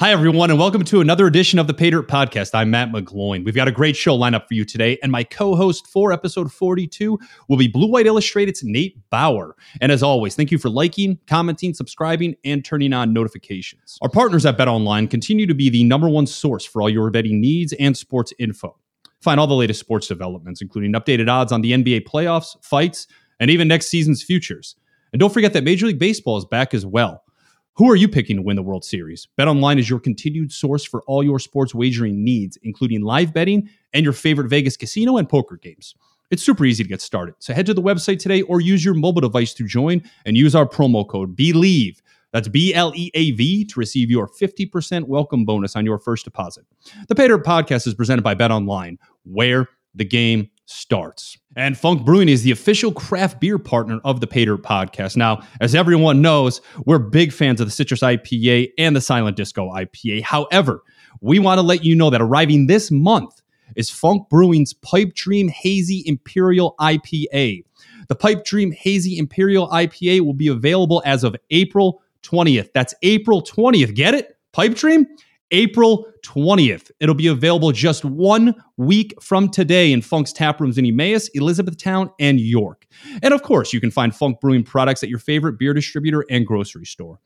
Hi, everyone, and welcome to another edition of the Paydirt Podcast. I'm Matt McGloin. We've got a great show lineup for you today, and my co host for episode 42 will be Blue White Illustrated's Nate Bauer. And as always, thank you for liking, commenting, subscribing, and turning on notifications. Our partners at Bet Online continue to be the number one source for all your betting needs and sports info. Find all the latest sports developments, including updated odds on the NBA playoffs, fights, and even next season's futures. And don't forget that Major League Baseball is back as well. Who are you picking to win the World Series? BetOnline is your continued source for all your sports wagering needs, including live betting and your favorite Vegas casino and poker games. It's super easy to get started. So head to the website today or use your mobile device to join and use our promo code BLEAV. That's B L E A V to receive your 50% welcome bonus on your first deposit. The Paydirt podcast is presented by BetOnline, where the game starts. And Funk Brewing is the official craft beer partner of the Paydirt podcast. Now, as everyone knows, we're big fans of the Citrus IPA and the Silent Disco IPA. However, we want to let you know that arriving this month is Funk Brewing's Pipe Dream Hazy Imperial IPA. The Pipe Dream Hazy Imperial IPA will be available as of April 20th. That's April 20th. Get it? Pipe Dream? April 20th. It'll be available just one week from today in Funk's tap rooms in Emmaus, Elizabethtown, and York. And of course, you can find Funk Brewing products at your favorite beer distributor and grocery store.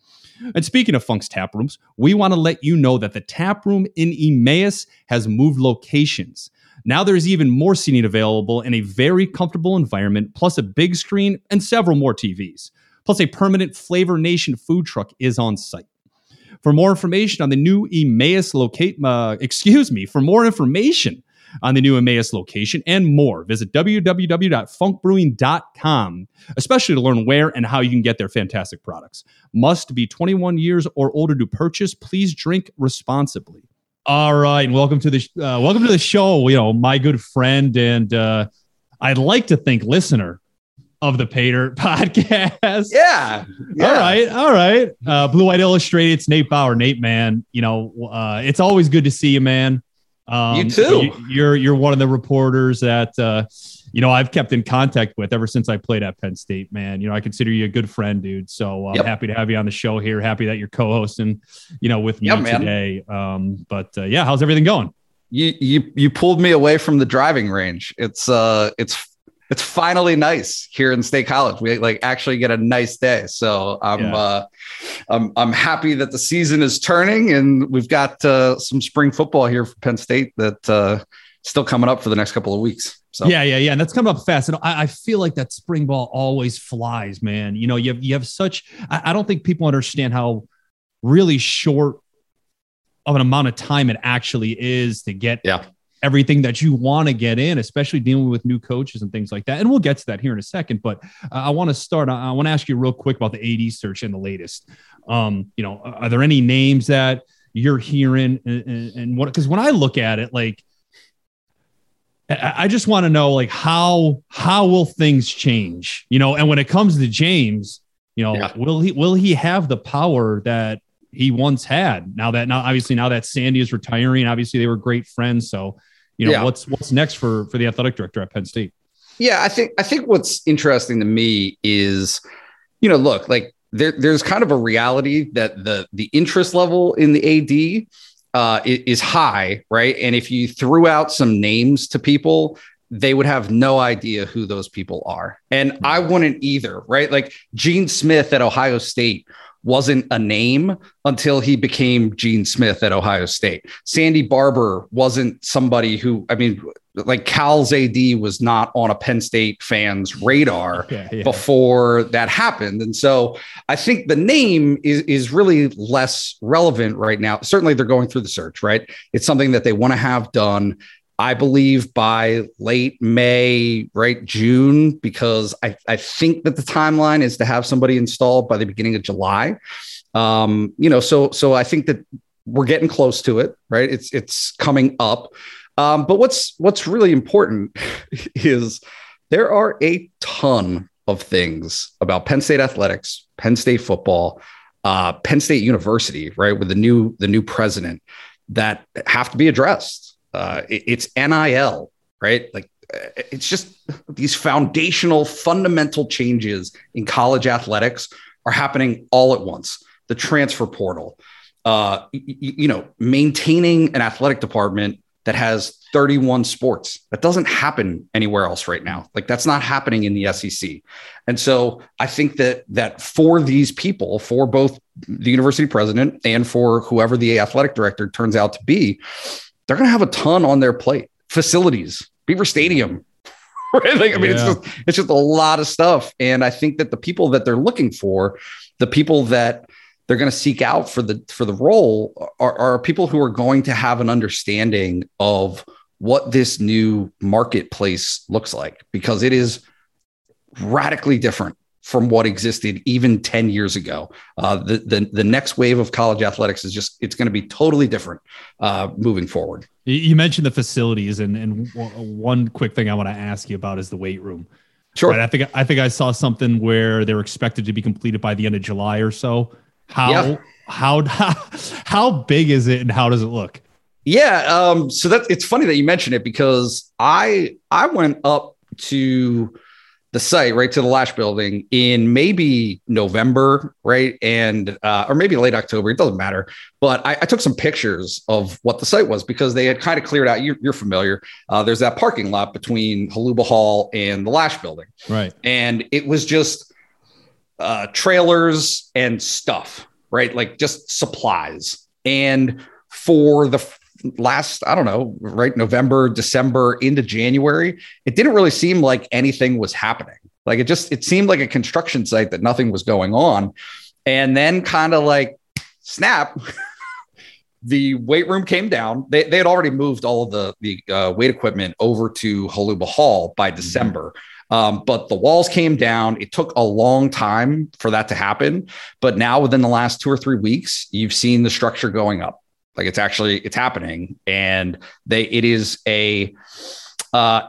And speaking of Funk's tap rooms, we want to let you know that the tap room in Emmaus has moved locations. Now there's even more seating available in a very comfortable environment, plus a big screen and several more TVs. Plus, a permanent Flavor Nation food truck is on site. For more information on the new Emmaus locate, uh, excuse me, for more information on the new Emmaus location and more, visit www.funkbrewing.com, especially to learn where and how you can get their fantastic products. Must be 21 years or older to purchase. Please drink responsibly. All right, welcome to the uh, welcome to the show. You know, my good friend and uh, I'd like to think listener of the Paydirt podcast. Yeah, yeah. All right. All right. Uh, Blue White Illustrated. It's Nate Bauer. Nate, man, you know, uh, it's always good to see you, man. Um, you too. You, are you're one of the reporters that uh, you know I've kept in contact with ever since I played at Penn State. Man, you know I consider you a good friend, dude. So I'm yep. happy to have you on the show here. Happy that you're co-hosting, you know, with me yep, today. Um, but uh, yeah, how's everything going? You you you pulled me away from the driving range. It's uh it's it's finally nice here in State College. We like actually get a nice day. So I'm yeah. uh, I'm I'm happy that the season is turning and we've got uh, some spring football here for Penn State that uh, still coming up for the next couple of weeks. So yeah, yeah, yeah, and that's coming up fast. And I, I feel like that spring ball always flies, man. You know, you have you have such. I, I don't think people understand how really short of an amount of time it actually is to get yeah everything that you want to get in, especially dealing with new coaches and things like that. And we'll get to that here in a second. But uh, I want to start. I, I want to ask you real quick about the AD search and the latest. Um, you know, are there any names that you're hearing and, and, and what? Because when I look at it, like. I just want to know like how how will things change? You know, and when it comes to James, you know, yeah. will he will he have the power that he once had? Now that now obviously now that Sandy is retiring, obviously they were great friends. So you know yeah. what's what's next for for the athletic director at Penn State. Yeah, I think I think what's interesting to me is, you know, look like there, there's kind of a reality that the the interest level in the AD uh, is high, right? And if you threw out some names to people, they would have no idea who those people are, and mm-hmm. I wouldn't either, right? Like Gene Smith at Ohio State wasn't a name until he became Gene Smith at Ohio State. Sandy Barbour wasn't somebody who, I mean, like Cal's AD was not on a Penn State fan's radar okay, yeah. before that happened. And so I think the name is, is really less relevant right now. Certainly they're going through the search, right? It's something that they want to have done. I believe by late May, right, June, because I, I think that the timeline is to have somebody installed by the beginning of July. Um, you know, so so I think that we're getting close to it, right? It's it's coming up. Um, but what's what's really important is there are a ton of things about Penn State athletics, Penn State football, uh, Penn State University, right, with the new the new president that have to be addressed Uh, it, it's NIL, right? Like it's just these foundational, fundamental changes in college athletics are happening all at once. The transfer portal, uh, you, you know, maintaining an athletic department that has 31 sports. That doesn't happen anywhere else right now. Like that's not happening in the SEC. And so I think that that for these people, for both the university president and for whoever the athletic director turns out to be, they're going to have a ton on their plate. Facilities, Beaver Stadium, right? Like I mean, yeah. it's just it's just a lot of stuff. And I think that the people that they're looking for, the people that they're going to seek out for the for the role are, are people who are going to have an understanding of what this new marketplace looks like because it is radically different from what existed even 10 years ago. Uh, the, the, the next wave of college athletics is just, it's going to be totally different uh, moving forward. You mentioned the facilities and, and one quick thing I want to ask you about is the weight room. Sure. Right? I think, I think I saw something where they're expected to be completed by the end of July or so. How, yeah. how, how, how big is it and how does it look? Yeah, um, so that it's funny that you mentioned it because I I went up to the site right to the Lasch building in maybe November, right, and uh, or maybe late October. It doesn't matter. But I, I, took some pictures of what the site was because they had kind of cleared out. You're, you're familiar. Uh, there's that parking lot between Holuba Hall and the Lasch building, right, and it was just uh, trailers and stuff, right, like just supplies and for the last, I don't know, right, November, December into January, it didn't really seem like anything was happening. Like it just, it seemed like a construction site that nothing was going on. And then kind of like snap, the weight room came down. They, they had already moved all of the, the uh, weight equipment over to Holuba Hall by mm-hmm. December. Um, but the walls came down. It took a long time for that to happen. But now, within the last two or three weeks, you've seen the structure going up. Like it's actually it's happening, and they it is a uh,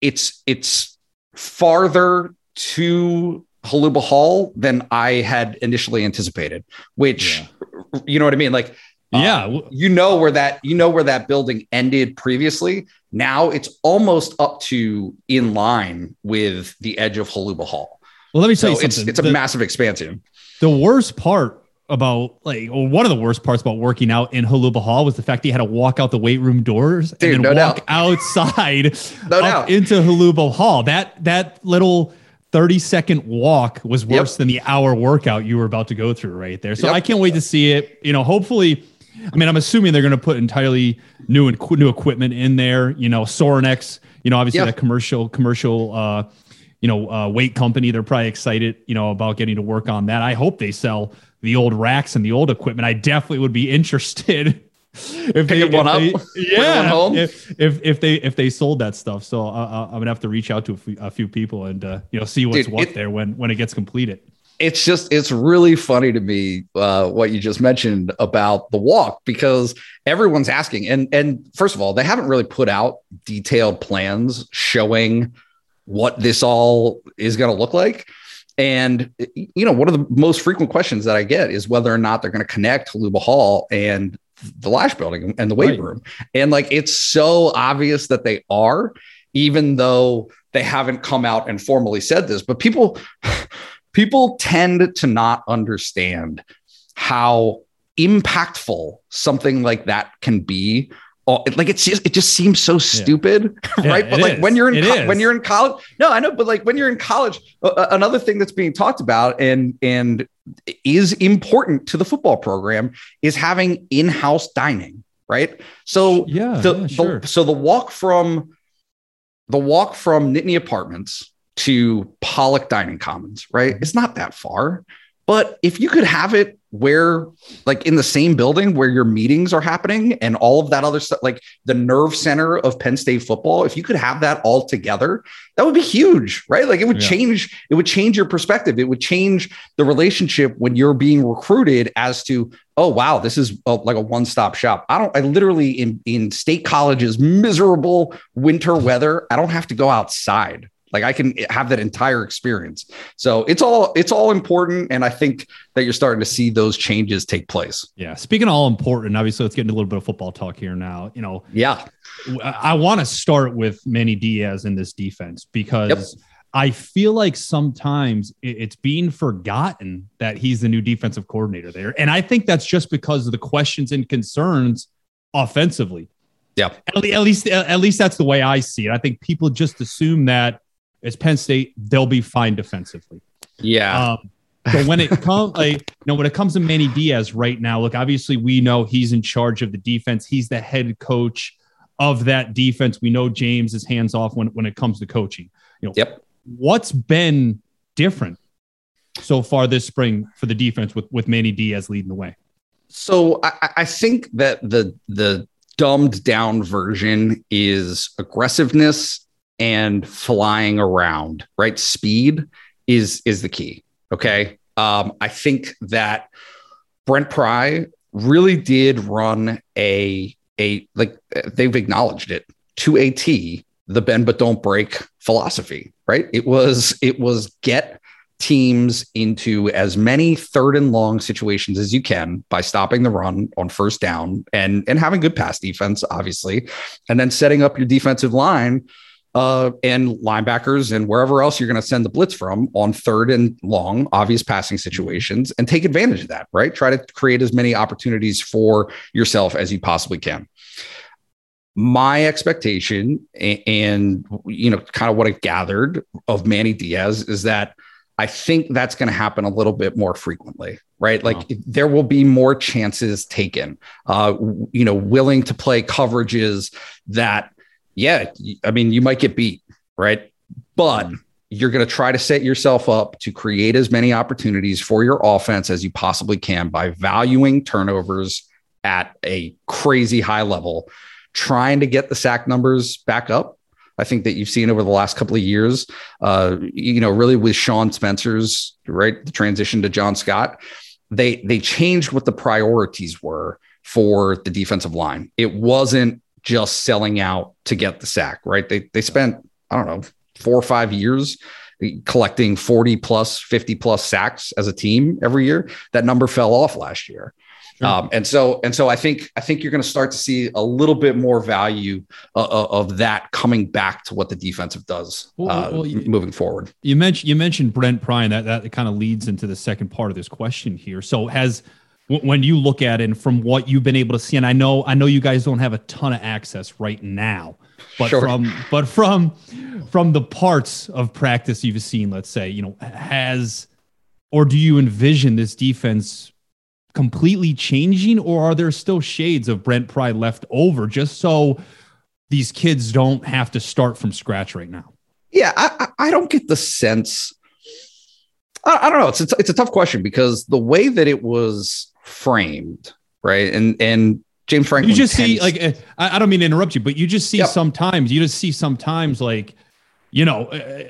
it's it's farther to Holuba Hall than I had initially anticipated. Which yeah. you know what I mean, like. Uh, yeah, you know where that you know where that building ended previously. Now it's almost up to in line with the edge of Holuba Hall. Well, let me tell so you something. It's, it's a the, massive expansion. The worst part about like well, one of the worst parts about working out in Holuba Hall was the fact that you had to walk out the weight room doors Dude, and then no walk doubt. outside no up into Holuba Hall. That that little 30 second walk was worse yep. than the hour workout you were about to go through right there. So yep. I can't wait to see it. You know, hopefully I mean, I'm assuming they're going to put entirely new and new equipment in there. You know, Sorinex. You know, obviously yep. that commercial commercial uh, you know uh, weight company. They're probably excited. You know about getting to work on that. I hope they sell the old racks and the old equipment, I definitely would be interested. if they, one if up, they, yeah, one if, if, if they if they sold that stuff, so uh, I'm gonna have to reach out to a few, a few people and uh, you know see what's Dude, what it, there when when it gets completed. It's just it's really funny to me uh, what you just mentioned about the walk because everyone's asking and and first of all they haven't really put out detailed plans showing what this all is going to look like. And you know, one of the most frequent questions that I get is whether or not they're going to connect Holuba Hall and the Lasch building and the weight right. room. And like it's so obvious that they are, even though they haven't come out and formally said this. But people people tend to not understand how impactful something like that can be Oh, like it's just it just seems so stupid, yeah. right? Yeah, but like is. when you're in co- when you're in college, no, I know, but like when you're in college, uh, another thing that's being talked about and and is important to the football program is having in-house dining, right? So yeah, the, yeah sure. the so the walk from the walk from Nittany Apartments to Pollock Dining Commons, right? Mm-hmm. It's not that far. But if you could have it where, like in the same building where your meetings are happening and all of that other stuff, like the nerve center of Penn State football, if you could have that all together, that would be huge, right? Like it would yeah. change, it would change your perspective. It would change the relationship when you're being recruited as to, oh, wow, this is a, like a one stop shop. I don't, I literally in, in state colleges, miserable winter weather, I don't have to go outside Like I can have that entire experience. So it's all it's all important, and I think that you're starting to see those changes take place. Yeah. Speaking of all important, obviously, let's get into a little bit of football talk here now. You know, yeah, I, I want to start with Manny Diaz in this defense because. Yep. I feel like sometimes it's being forgotten that he's the new defensive coordinator there. And I think that's just because of the questions and concerns offensively. Yeah. At, least at least that's the way I see it. I think people just assume that it's Penn State, they'll be fine defensively. Yeah. Um, so when it comes like you know when it comes to Manny Diaz right now, look, obviously we know he's in charge of the defense. He's the head coach of that defense. We know James is hands off when when it comes to coaching. You know, yep. what's been different so far this spring for the defense with with Manny Diaz leading the way? So I, I think that the the dumbed down version is aggressiveness and flying around, right? Speed is is the key. Okay. Um, I think that Brent Pry really did run a a like they've acknowledged it to a T, the bend but don't break philosophy, right? It was it was get teams into as many third and long situations as you can by stopping the run on first down and and having good pass defense obviously and then setting up your defensive line uh, and linebackers and wherever else you're going to send the blitz from on third and long obvious passing situations and take advantage of that right try to create as many opportunities for yourself as you possibly can my expectation and, and you know kind of what i gathered of manny diaz is that I think that's going to happen a little bit more frequently, right? Like wow. there will be more chances taken, uh, you know, willing to play coverages that, yeah, I mean, you might get beat, right? But mm. you're going to try to set yourself up to create as many opportunities for your offense as you possibly can by valuing turnovers at a crazy high level, trying to get the sack numbers back up I think that you've seen over the last couple of years. Uh, you know, really with Sean Spencer's right the transition to John Scott, they they changed what the priorities were for the defensive line. It wasn't just selling out to get the sack, right? They they spent I don't know four or five years collecting 40 plus 50 plus sacks as a team every year that number fell off last year Sure. Um, and so, and so, I think I think you're going to start to see a little bit more value uh, uh, of that coming back to what the defensive does uh, well, you, moving forward. You mentioned you mentioned Brent Pry. That that kind of leads into the second part of this question here. So, has when you look at it and from what you've been able to see, and I know I know you guys don't have a ton of access right now, but sure. from but from from the parts of practice you've seen, let's say, you know, has or do you envision this defense completely changing, or are there still shades of Brent Pry left over just so these kids don't have to start from scratch right now? Yeah, I, I don't get the sense. I, don't know. It's a, it's a tough question because the way that it was framed, right, and and James Franklin. You just tends- see like eh, I, I, don't mean to interrupt you, but you just see yep. sometimes you just see sometimes like you know uh,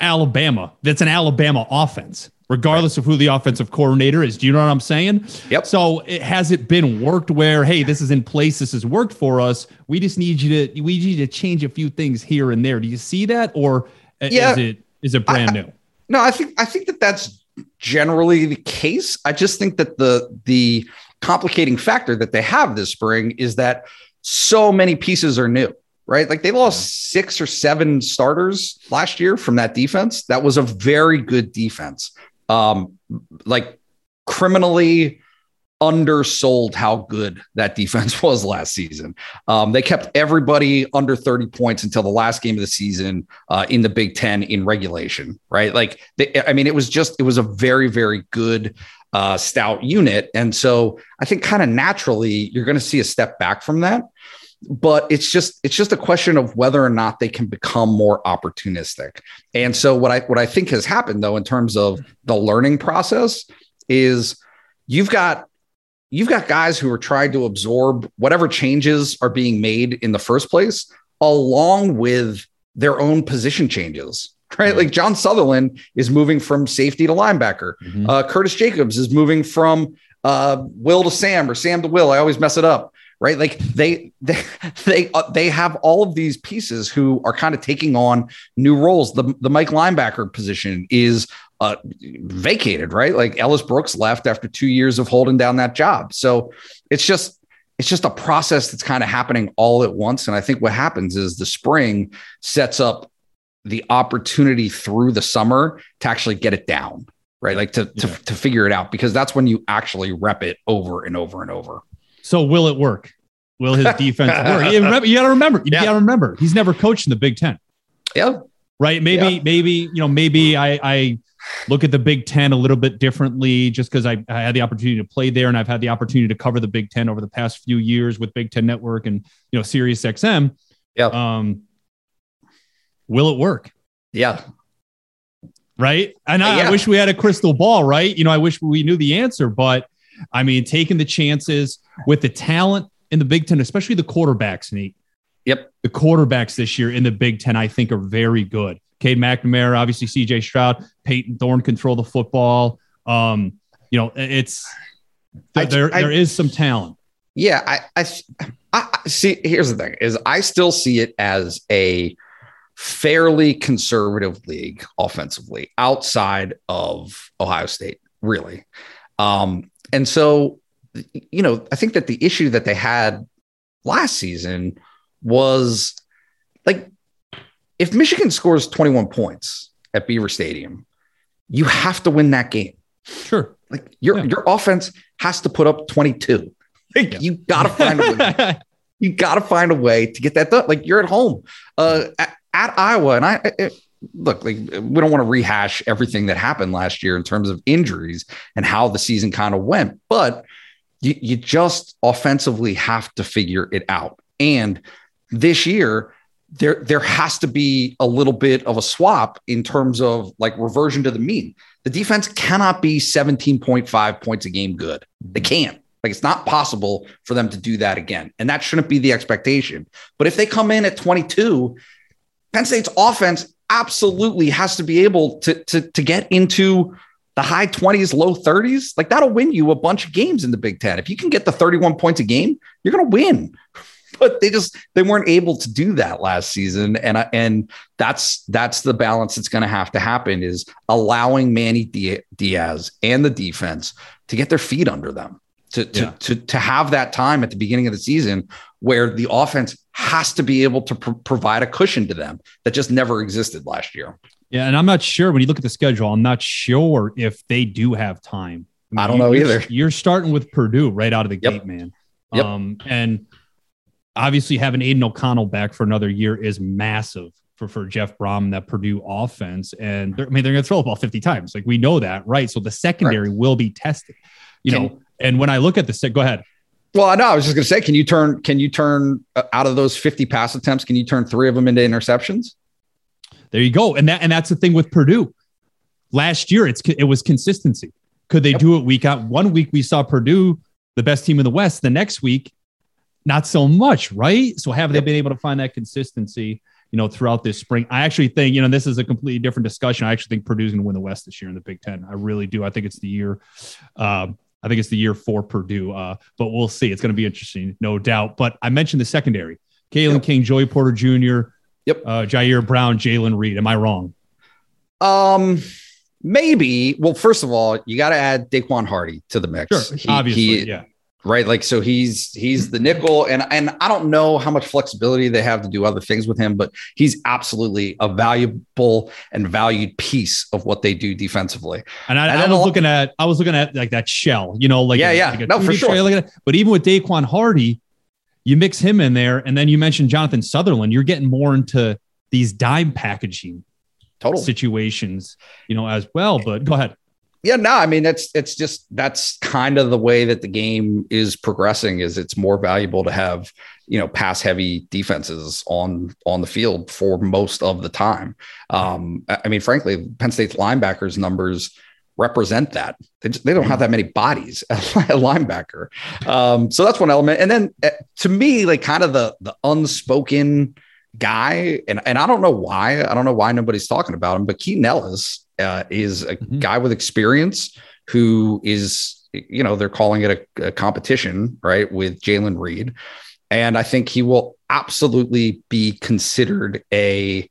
Alabama. That's an Alabama offense regardless of who the offensive coordinator is. Do you know what I'm saying? Yep. So it, has it been worked where, hey, this is in place, this has worked for us. We just need you to we need you to change a few things here and there. Do you see that, or yeah. is it is it brand I, new? No, I think I think that that's generally the case. I just think that the the complicating factor that they have this spring is that so many pieces are new right? Like they lost six or seven starters last year from that defense. That was a very good defense um, like criminally undersold how good that defense was last season. Um, they kept everybody under 30 points until the last game of the season uh, in the Big Ten in regulation, right? Like, they, I mean, it was just, it was a very, very good, uh, stout unit. And so I think kind of naturally you're going to see a step back from that but it's just it's just a question of whether or not they can become more opportunistic. And so what I what I think has happened though in terms of the learning process is you've got you've got guys who are trying to absorb whatever changes are being made in the first place along with their own position changes right? Like John Sutherland is moving from safety to linebacker. Mm-hmm. Uh, Curtis Jacobs is moving from uh, Will to Sam or Sam to Will. I always mess it up right? Like they they they uh, they have all of these pieces who are kind of taking on new roles. The the Mike linebacker position is uh, vacated, right? Like Ellis Brooks left after two years of holding down that job. So it's just it's just a process that's kind of happening all at once. And I think what happens is the spring sets up the opportunity through the summer to actually get it down, right? Like to, yeah. to, to figure it out because that's when you actually rep it over and over and over. So will it work? Will his defense work? You got to remember, you yeah. got to remember, he's never coached in the Big Ten. Yeah. Right. Maybe, yeah. maybe, you know, maybe I, I look at the Big Ten a little bit differently just because I, I, had the opportunity to play there and I've had the opportunity to cover the Big Ten over the past few years with Big Ten Network and, you know, Sirius XM. Yeah. Um, will it work? Yeah. Right. And I, yeah. I wish we had a crystal ball, right? You know, I wish we knew the answer, but I mean, taking the chances with the talent in the Big Ten, especially the quarterbacks, Nate. Yep. The quarterbacks this year in the Big Ten, I think, are very good. Cade McNamara, obviously CJ Stroud, Payton Thorne control the football. Um, you know, it's I, there. I, there is some talent. Yeah, I, I, I see. Here's the thing: is I still see it as a fairly conservative league offensively outside of Ohio State, really. Um, and so, you know, I think that the issue that they had last season was if Michigan scores 21 points at Beaver Stadium, you have to win that game. Sure. Like your yeah. your offense has to put up 22. Like yeah. you gotta find a way. you gotta find a way to get that done. Like you're at home. Uh at, at Iowa, and I it, look like we don't want to rehash everything that happened last year in terms of injuries and how the season kind of went, but you, you just offensively have to figure it out. And this year, there there has to be a little bit of a swap in terms of like reversion to the mean. The defense cannot be 17.5 points a game good. They mm-hmm. can't. Like it's not possible for them to do that again. And that shouldn't be the expectation. But if they come in at 22, Penn State's offense absolutely has to be able to, to, to get into the high 20s, low 30s. Like that'll win you a bunch of games in the Big Ten. If you can get the 31 points a game, you're going to win. But they just they weren't able to do that last season, and and that's that's the balance that's going to have to happen is allowing Manny Diaz and the defense to get their feet under them to, to, yeah. to, to have that time at the beginning of the season where the offense has to be able to pr- provide a cushion to them that just never existed last year. Yeah, and I'm not sure when you look at the schedule, I'm not sure if they do have time. I, mean, I don't know you're, either. You're starting with Purdue right out of the yep. gate, man. Yep. Um, and obviously having Aidan O'Connell back for another year is massive for, for Jeff Brohm, that Purdue offense. And I mean, they're going to throw the ball 50 times. Like we know that, right? So the secondary right. will be tested, you Can, know, and when I look at the go ahead. Well, I know. I was just going to say, can you turn can you turn uh, out of those 50 pass attempts? Can you turn three of them into interceptions? There you go. And that and that's the thing with Purdue. Last year, it's it was consistency. Could they yep. do it week out? One week we saw Purdue, the best team in the West. The next week, not so much, right? So have yep. they been able to find that consistency? You know, throughout this spring, I actually think you know this is a completely different discussion. I actually think Purdue's going to win the West this year in the Big Ten. I really do. I think it's the year. Um, I think it's the year for Purdue, uh, but we'll see. It's going to be interesting, no doubt. But I mentioned the secondary: Kalen yep. King, Joey Porter Jr., yep, uh, Ji'Ayir Brown, Jaylen Reed. Am I wrong? Um, maybe. Well, first of all, you got to add Daequan Hardy to the mix. Sure, he, obviously, he, yeah right? Like so he's he's the nickel and and i don't know how much flexibility they have to do other things with him but he's absolutely a valuable and valued piece of what they do defensively. And i, and I was looking at i was looking at like that shell you know like yeah a, yeah. like no for sure. but even with Daequan Hardy you mix him in there and then you mentioned Jonathan Sutherland. You're getting more into these dime packaging total situations you know as well but go ahead yeah, no, I mean it's it's just that's kind of the way that the game is progressing. Is it's more valuable to have you know pass heavy defenses on on the field for most of the time. Um, I mean, frankly, Penn State's linebackers numbers represent that. They, just, they don't have that many bodies at a linebacker. Um, so that's one element. And then uh, to me, like kind of the the unspoken guy, and and I don't know why. I don't know why nobody's talking about him, but Keaton Ellis uh, is a mm-hmm. guy with experience who is you know they're calling it a, a competition, right, with Jaylen Reed, and I think he will absolutely be considered a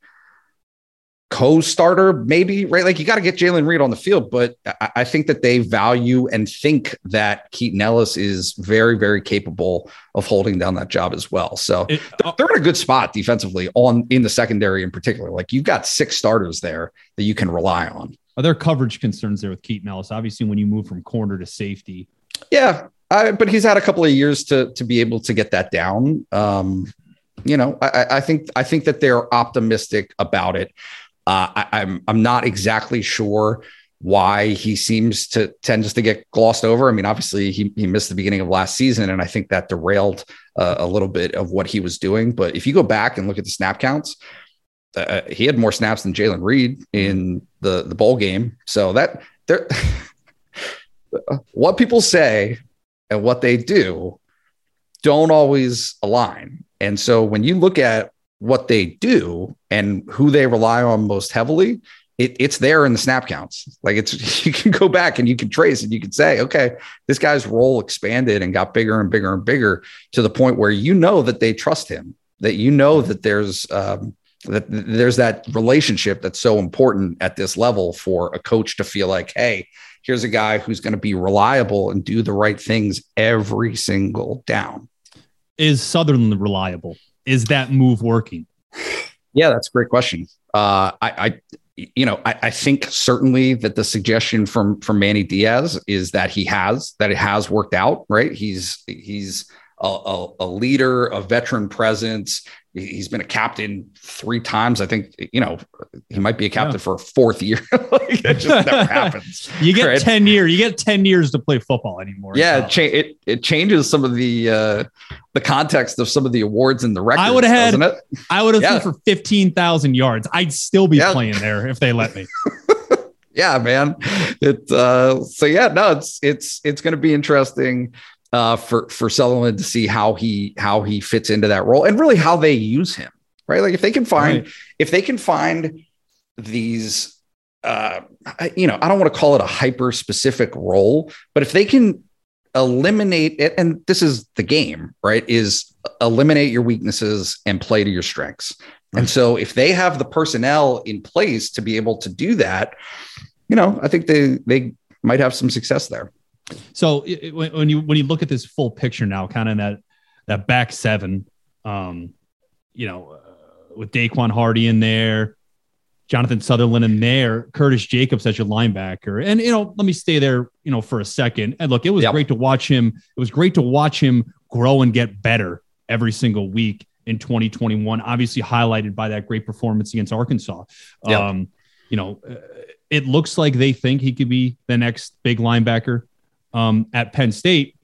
co-starter, maybe right. Like you got to get Jaylen Reed on the field, but I, I, think that they value and think that Keaton Ellis is very, very capable of holding down that job as well. So it, they're in a good spot defensively on in the secondary in particular. Like you've got six starters there that you can rely on. Are there coverage concerns there with Keaton Ellis? Obviously, when you move from corner to safety. Yeah, I, but he's had a couple of years to to be able to get that down. Um, you know, I, I think I think that they're optimistic about it. Uh, I, I'm I'm not exactly sure why he seems to tends to get glossed over. I mean, obviously he, he missed the beginning of last season, and I think that derailed uh, a little bit of what he was doing. But if you go back and look at the snap counts, uh, he had more snaps than Jaylen Reed in the the bowl game. So that there, what people say and what they do don't always align. And so when you look at what they do and who they rely on most heavily, it, it's there in the snap counts. Like it's you can go back and you can trace and you can say, okay, this guy's role expanded and got bigger and bigger and bigger to the point where you know that they trust him, that you know that there's um, that there's that relationship that's so important at this level for a coach to feel like, hey, here's a guy who's going to be reliable and do the right things every single down. Is Sutherland reliable? Is that move working? Yeah, that's a great question. Uh, I, I, you know, I, I, think certainly that the suggestion from from Manny Diaz is that he has that it has worked out. Right? He's he's a, a, a leader, a veteran presence. He's been a captain three times. I think you know he might be a captain yeah. for a fourth year. like, it just never happens. You get right? ten years. You get ten years to play football anymore. Yeah, it, cha- it, it changes some of the uh, the context of some of the awards and the records. I would have had. I would have yeah. for fifteen thousand yards. I'd still be yeah. playing there if they let me. yeah, man. It uh, so yeah, no, it's it's it's going to be interesting uh, for for Sutherland to see how he how he fits into that role and really how they use him, right? Like if they can find right. if they can find these, uh, you know, I don't want to call it a hyper specific role, but if they can eliminate it, and this is the game, right? Is eliminate your weaknesses and play to your strengths. Right. And so if they have the personnel in place to be able to do that, you know, I think they they might have some success there. So it, when you when you look at this full picture now, kind of that that back seven, um, you know, uh, with Daequan Hardy in there, Jonathan Sutherland in there, Curtis Jacobs as your linebacker, and you know, let me stay there, you know, for a second. And look, it was yep. great to watch him. It was great to watch him grow and get better every single week in 2021. Obviously, highlighted by that great performance against Arkansas. Yep. Um, you know, uh, it looks like they think he could be the next big linebacker um, at Penn State.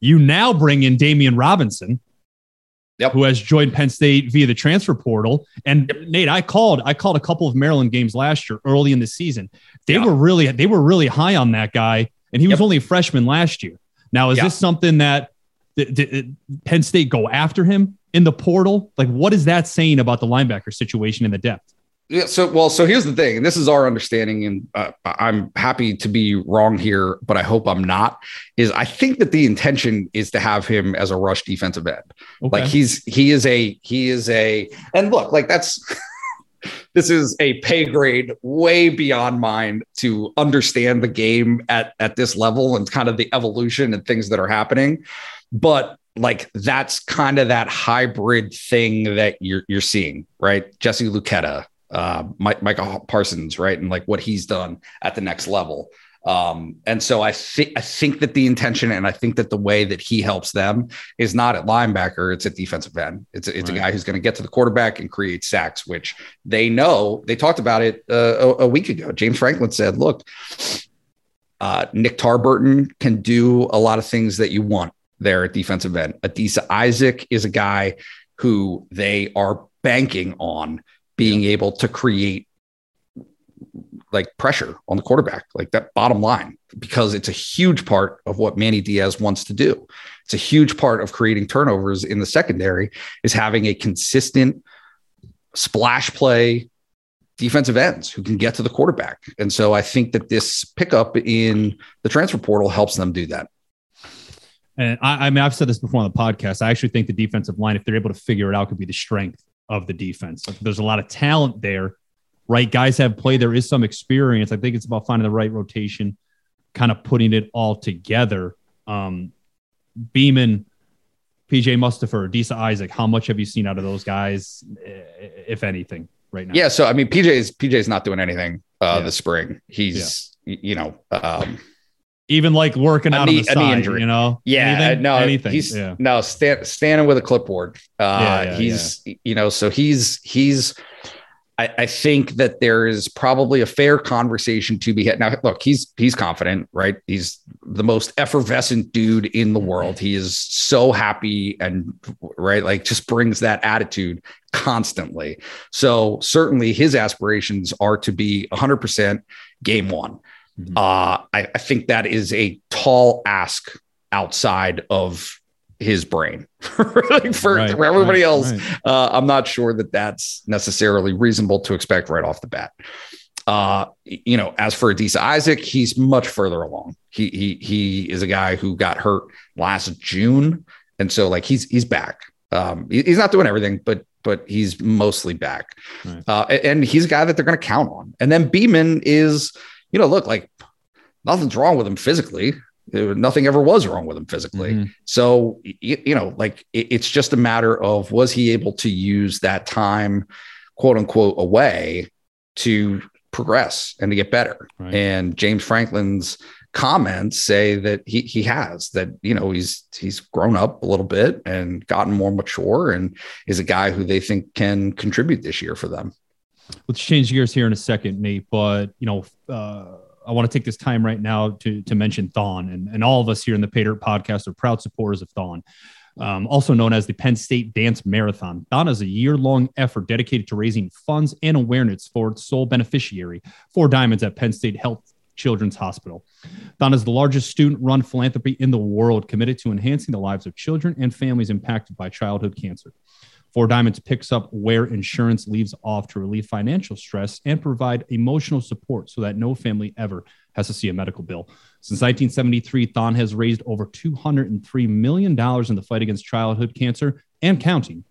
You now bring in Demeioun Robinson, yep. who has joined Penn State via the transfer portal. And yep. Nate, I called I called a couple of Maryland games last year early in the season. They yep. were really they were really high on that guy, and he was only a freshman last year. Now, is this something that did, did Penn State go after him in the portal? Like, what is that saying about the linebacker situation in the depth? Yeah. So, well, so here's the thing, and this is our understanding, and uh, I'm happy to be wrong here, but I hope I'm not. Is I think that the intention is to have him as a rush defensive end. Okay. Like he's he is a he is a, and look, like that's this is a pay grade way beyond mine to understand the game at at this level and kind of the evolution and things that are happening, but like that's kind of that hybrid thing that you're you're seeing, right? Jesse Luketa, uh, Mike, Micah Parsons, right, and like what he's done at the next level. Um, and so I think I think that the intention and I think that the way that he helps them is not at linebacker, it's at defensive end. It's it's right. a guy who's going to get to the quarterback and create sacks, which they know. They talked about it uh, a, a, week ago. James Franklin said, "Look, uh, Nick Tarburton can do a lot of things that you want there at defensive end. Adisa Isaac is a guy who they are banking on." Being able to create like pressure on the quarterback, like that bottom line, because it's a huge part of what Manny Diaz wants to do. It's a huge part of creating turnovers in the secondary is having a consistent splash play defensive ends who can get to the quarterback. And so I think that this pickup in the transfer portal helps them do that. And I, I mean, I've said this before on the podcast. I actually think the defensive line, if they're able to figure it out, could be the strength of the defense. There's a lot of talent there, right? Guys have played. There is some experience. I think it's about finding the right rotation, kind of putting it all together. Um, Beamon, PJ Mustipher, Disa Isaac. How much have you seen out of those guys, if anything, right now? Yeah. So I mean, PJ's PJ's not doing anything uh, yeah. this spring. He's yeah. you know. Um, even like working out a knee, on the side, injury. you know? Yeah, anything, no, anything. He's yeah. no stand, standing with a clipboard. Uh, yeah, yeah, he's you know, so he's he's. I, I, think that there is probably a fair conversation to be had. Now, look, he's he's confident, right? He's the most effervescent dude in the world. He is so happy and right, like just brings that attitude constantly. So certainly, his aspirations are to be 100 percent game one. Mm-hmm. Uh, I, I think that is a tall ask outside of his brain. like for, right, for, everybody right, else, right. Uh, I'm not sure that that's necessarily reasonable to expect right off the bat. Uh, you know, as for Adisa Isaac, he's much further along. He he he is a guy who got hurt last June, and so like he's he's back. Um, he, he's not doing everything, but but he's mostly back. Uh, and he's a guy that they're going to count on. And then Beamon is you know, look, like nothing's wrong with him physically. Nothing ever was wrong with him physically. Mm-hmm. So, you, you, know, like it, it's just a matter of was he able to use that time, quote unquote, away to progress and to get better. Right. And James Franklin's comments say that he he has that you know he's he's grown up a little bit and gotten more mature and is a guy who they think can contribute this year for them. Let's change gears here in a second, Nate. But you know, uh, I want to take this time right now to to mention Thon, and and all of us here in the Paydirt Podcast are proud supporters of Thon. Um, also known as the Penn State Dance Marathon. Thon is a year long effort dedicated to raising funds and awareness for its sole beneficiary, Four Diamonds at Penn State Health Children's Hospital. Thon is the largest student run philanthropy in the world committed to enhancing the lives of children and families impacted by childhood cancer. Four Diamonds picks up where insurance leaves off to relieve financial stress and provide emotional support so that no family ever has to see a medical bill. Since 1973, Thon has raised over $203 million in the fight against childhood cancer and counting.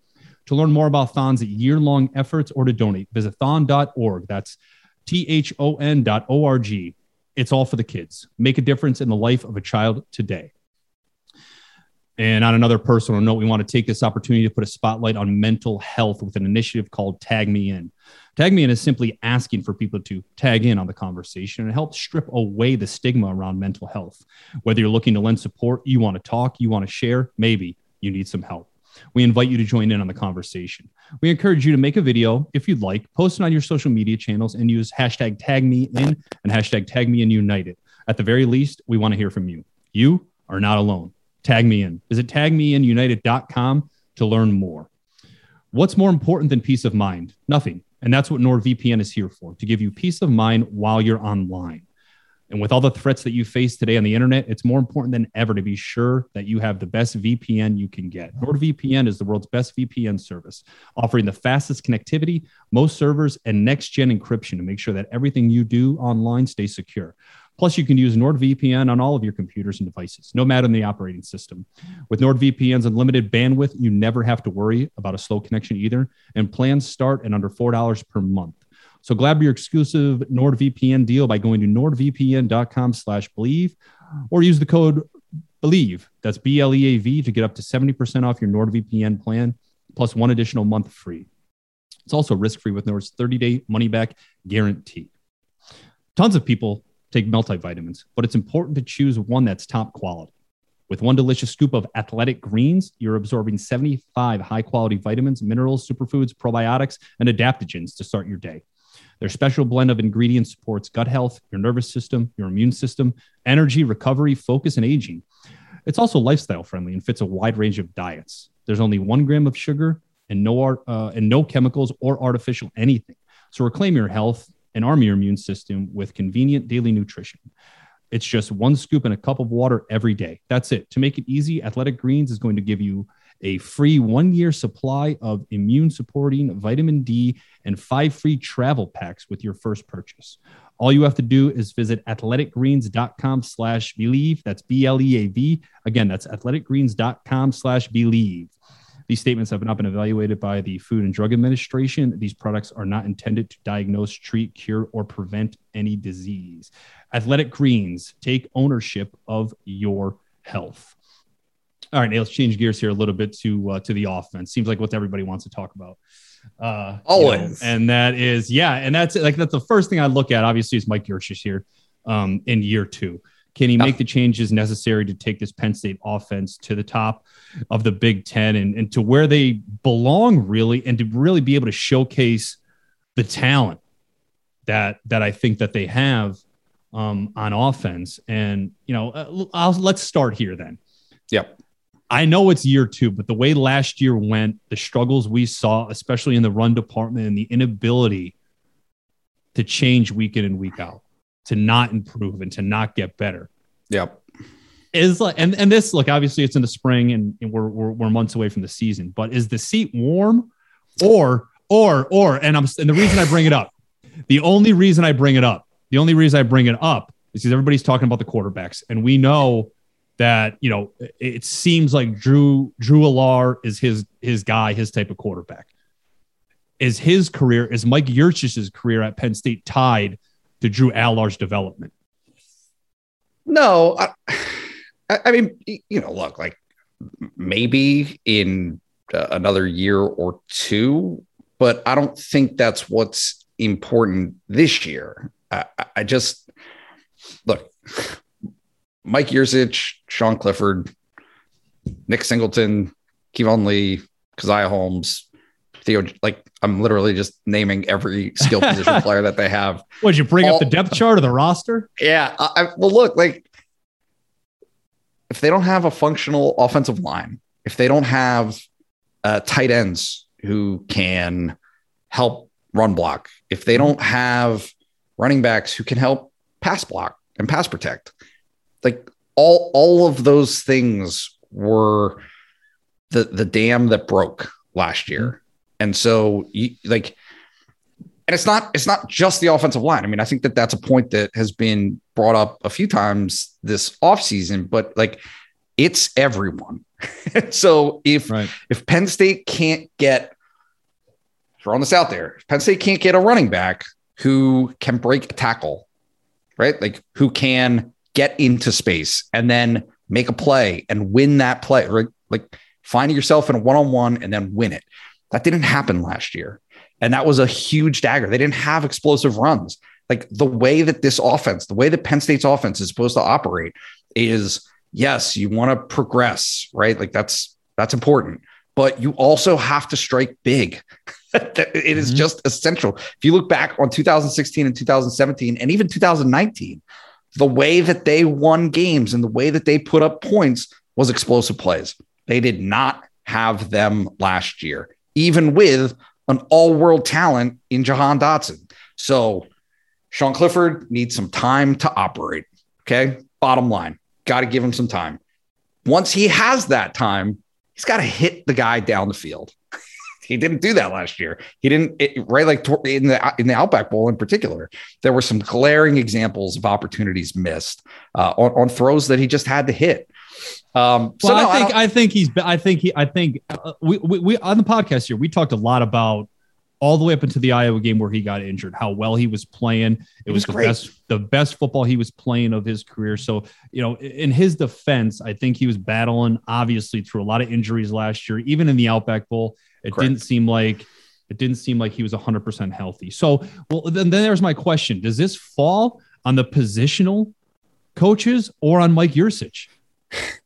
To learn more about Thon's year long efforts or to donate, visit thon.org. That's T H O N dot O R G. It's all for the kids. Make a difference in the life of a child today. And on another personal note, we want to take this opportunity to put a spotlight on mental health with an initiative called Tag Me In. Tag Me In is simply asking for people to tag in on the conversation and help strip away the stigma around mental health. Whether you're looking to lend support, you want to talk, you want to share, maybe you need some help. We invite you to join in on the conversation. We encourage you to make a video if you'd like, post it on your social media channels, and use hashtag tag me in and hashtag tag me in united. At the very least, we want to hear from you. You are not alone. Tag me in. Visit tagmeinunited.com to learn more. What's more important than peace of mind? Nothing. And that's what NordVPN is here for to give you peace of mind while you're online. And with all the threats that you face today on the internet, it's more important than ever to be sure that you have the best VPN you can get. NordVPN is the world's best VPN service, offering the fastest connectivity, most servers, and next gen encryption to make sure that everything you do online stays secure. Plus, you can use NordVPN on all of your computers and devices, no matter the operating system. With NordVPN's unlimited bandwidth, you never have to worry about a slow connection either, and plans start at under $4 per month. So grab your exclusive NordVPN deal by going to nordvpn.com slash bleav or use the code bleav. That's B L E A V to get up to 70% off your NordVPN plan plus one additional month free. It's also risk free with Nord's 30 day money back guarantee. Tons of people take multivitamins, but it's important to choose one that's top quality. With one delicious scoop of athletic greens, you're absorbing 75 high quality vitamins, minerals, superfoods, probiotics, and adaptogens to start your day. Their special blend of ingredients supports gut health, your nervous system, your immune system, energy, recovery, focus, and aging. It's also lifestyle friendly and fits a wide range of diets. There's only one gram of sugar and no uh, and no chemicals or artificial anything. So reclaim your health and arm your immune system with convenient daily nutrition. It's just one scoop and a cup of water every day. That's it. To make it easy, Athletic Greens is going to give you a free one year supply of immune supporting vitamin D and five free travel packs with your first purchase. All you have to do is visit athleticgreens.com slash bleav. That's B L E A V. Again, that's athleticgreens.com slash bleav. These statements have not been evaluated by the Food and Drug Administration. These products are not intended to diagnose, treat, cure, or prevent any disease. Athletic Greens, take ownership of your health. All right, now let's change gears here a little bit to uh, to the offense. Seems like what everybody wants to talk about. Uh, Always, you know, and that is yeah, and that's like that's the first thing I look at. Obviously, is Mike Yurcich here um, in year two. Can he make the changes necessary to take this Penn State offense to the top of the Big Ten and, and to where they belong, really, and to really be able to showcase the talent that that I think that they have um, on offense? And you know, uh, I'll, let's start here then. Yep. I know it's year two, but the way last year went, the struggles we saw, especially in the run department, and the inability to change week in and week out to not improve and to not get better. Yep. Is like and, and this look, obviously it's in the spring and, and we're, we're we're months away from the season, but is the seat warm or or or and I'm and the reason I bring it up, the only reason I bring it up, the only reason I bring it up is because everybody's talking about the quarterbacks, and we know that you know it seems like Drew Drew Allar is his his guy, his type of quarterback. Is his career is Mike Yurcich's career at Penn State tied to Drew Allar's development? No, I, I mean, you know, look, like maybe in uh, another year or two, but I don't think that's what's important this year. I, I just look, Mike Yurcich, Sean Clifford, Nick Singleton, Keyvone Lee, Caziah Holmes, Theo, like I'm literally just naming every skill position player that they have. Would you bring All, up the depth chart of the roster? Yeah. I, well, look, like if they don't have a functional offensive line, if they don't have uh, tight ends who can help run block, if they don't have running backs who can help pass block and pass protect, like all all of those things were the the dam that broke last year. And so, you, like, and it's not it's not just the offensive line. I mean, I think that that's a point that has been brought up a few times this offseason, but like it's everyone. so if right. if Penn State can't get throwing this out there, if Penn State can't get a running back who can break a tackle, right? Like who can get into space and then make a play and win that play, right? Like finding yourself in a one-on-one and then win it. That didn't happen last year. And that was a huge dagger. They didn't have explosive runs. Like the way that this offense, the way that Penn State's offense is supposed to operate is yes, you want to progress, right? Like that's that's important, but you also have to strike big. it is mm-hmm. just essential. If you look back on 2016 and 2017 and even 2019, the way that they won games and the way that they put up points was explosive plays. They did not have them last year even with an all world talent in Jahan Dotson. So Sean Clifford needs some time to operate. Okay. Bottom line, got to give him some time. Once he has that time, he's got to hit the guy down the field. he didn't do that last year. He didn't it, right like in the in the Outback Bowl in particular. There were some glaring examples of opportunities missed uh, on, on throws that he just had to hit. Um, so well, no, I think I, I, think he's I think he I think uh, we, we, we on the podcast here we talked a lot about all the way up into the Iowa game where he got injured, how well he was playing. It, it was, was, the best the best football he was playing of his career. So, you know, in his defense, I think he was battling obviously through a lot of injuries last year, even in the Outback Bowl. It Correct. didn't seem like it didn't seem like he was 100% healthy. So, well then, then there's my question. Does this fall on the positional coaches or on Mike Yurcich?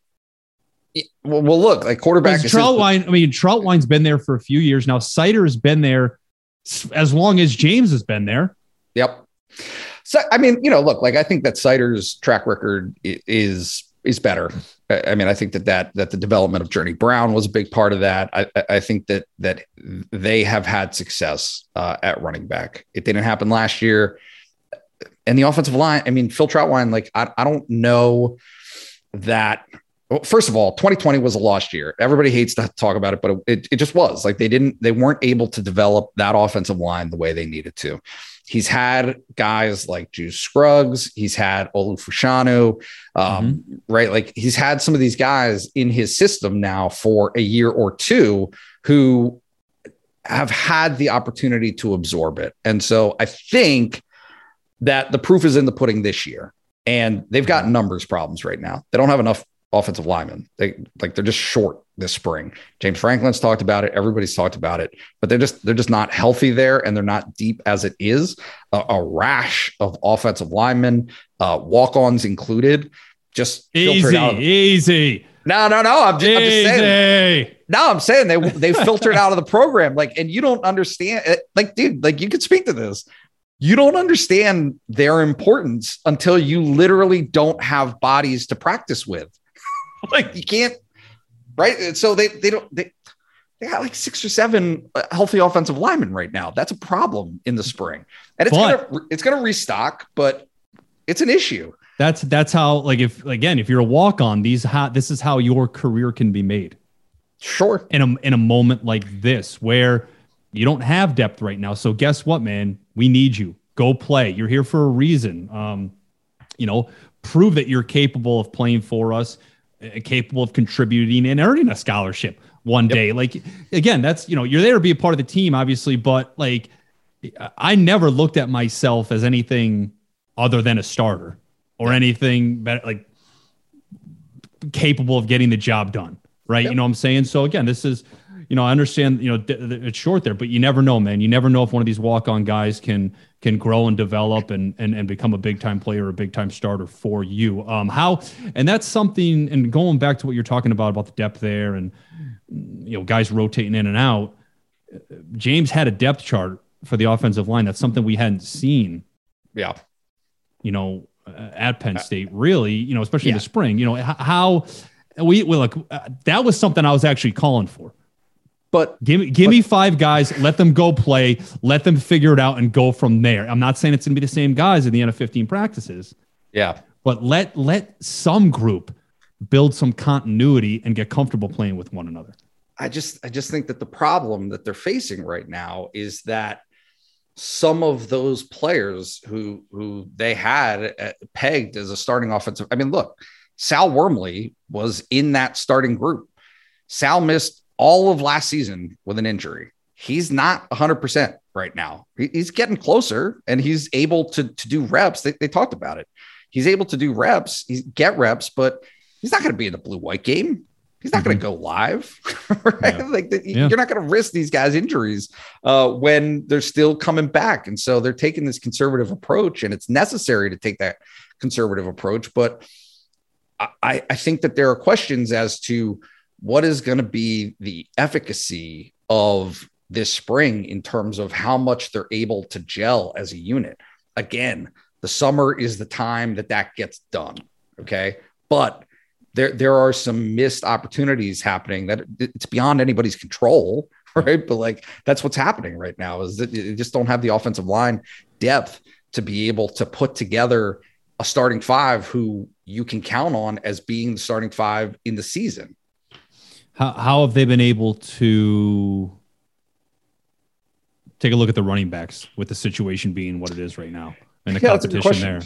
well, well, look, like quarterback. Trautwein, I mean, Trautwein's been there for a few years now. Seider has been there as long as James has been there. Yep. So, I mean, you know, look, like I think that Seider's track record is is better. I mean, I think that that that the development of Journey Brown was a big part of that. I, I think that that they have had success uh, at running back. It didn't happen last year, and the offensive line. I mean, Phil Trautwein, like I, I don't know that well, first of all, 2020 was a lost year. Everybody hates to talk about it, but it, it just was like they didn't, they weren't able to develop that offensive line the way they needed to. He's had guys like Juice Scruggs. He's had Olu Fashanu, um, mm-hmm. right? Like he's had some of these guys in his system now for a year or two who have had the opportunity to absorb it. And so I think that the proof is in the pudding this year. And they've got numbers problems right now. They don't have enough offensive linemen. They like they're just short this spring. James Franklin's talked about it. Everybody's talked about it, but they're just they're just not healthy there, and they're not deep as it is. A, a rash of offensive linemen, uh, walk-ons included, just easy, of, easy. No, no, no. I'm just, I'm just saying. No, I'm saying they they filtered out of the program. Like, and you don't understand. Eh, like, dude, like you could speak to this. You don't understand their importance until you literally don't have bodies to practice with. like you can't, right? So they they don't they they got like six or seven uh, healthy offensive linemen right now. That's a problem in the spring, and it's but, gonna it's gonna restock, but it's an issue. That's that's how like if again if you're a walk on these how this is how your career can be made. Sure. In a in a moment like this where you don't have depth right now. So guess what, man? We need you. Go play. You're here for a reason. Um, you know, prove that you're capable of playing for us Uh, capable of contributing and earning a scholarship one yep. day. Like again, that's you know you're there to be a part of the team, obviously, but like I never looked at myself as anything other than a starter or anything better, like capable of getting the job done. Right? Yep. You know what I'm saying? So again, this is you know I understand you know it's short there, but you never know, man. You never know if one of these walk on guys can can grow and develop and and, and become a big time player, a big time starter for you. Um, how and that's something. And going back to what you're talking about about the depth there, and you know guys rotating in and out. James had a depth chart for the offensive line. That's something we hadn't seen. Yeah. You know, at Penn uh, State, really. You know, especially yeah. in the spring. You know how we, we look. Uh, that was something I was actually calling for but give me give but, me five guys, let them go play, let them figure it out and go from there. I'm not saying it's gonna be the same guys in the end of 15 practices. Yeah. But let let some group build some continuity and get comfortable playing with one another. I just I just think that the problem that they're facing right now is that some of those players who who they had uh, pegged as a starting offensive. I mean, look, Sal Wormley was in that starting group. Sal missed all of last season with an injury. He's not 100% right now. He's getting closer and he's able to, to do reps. They, they talked about it. He's able to do reps, he's get reps, but he's not going to be in the blue white game. He's not mm-hmm. going to go live, right? Yeah. Like the, yeah. you're not going to risk these guys' injuries uh, when they're still coming back, and so they're taking this conservative approach, and it's necessary to take that conservative approach. But I, I think that there are questions as to what is going to be the efficacy of this spring in terms of how much they're able to gel as a unit. Again, the summer is the time that that gets done. Okay. But there, there are some missed opportunities happening that it's beyond anybody's control. Right. But like that's what's happening right now is that you just don't have the offensive line depth to be able to put together a starting five who you can count on as being the starting five in the season. How how have they been able to take a look at the running backs with the situation being what it is right now and the yeah, competition there?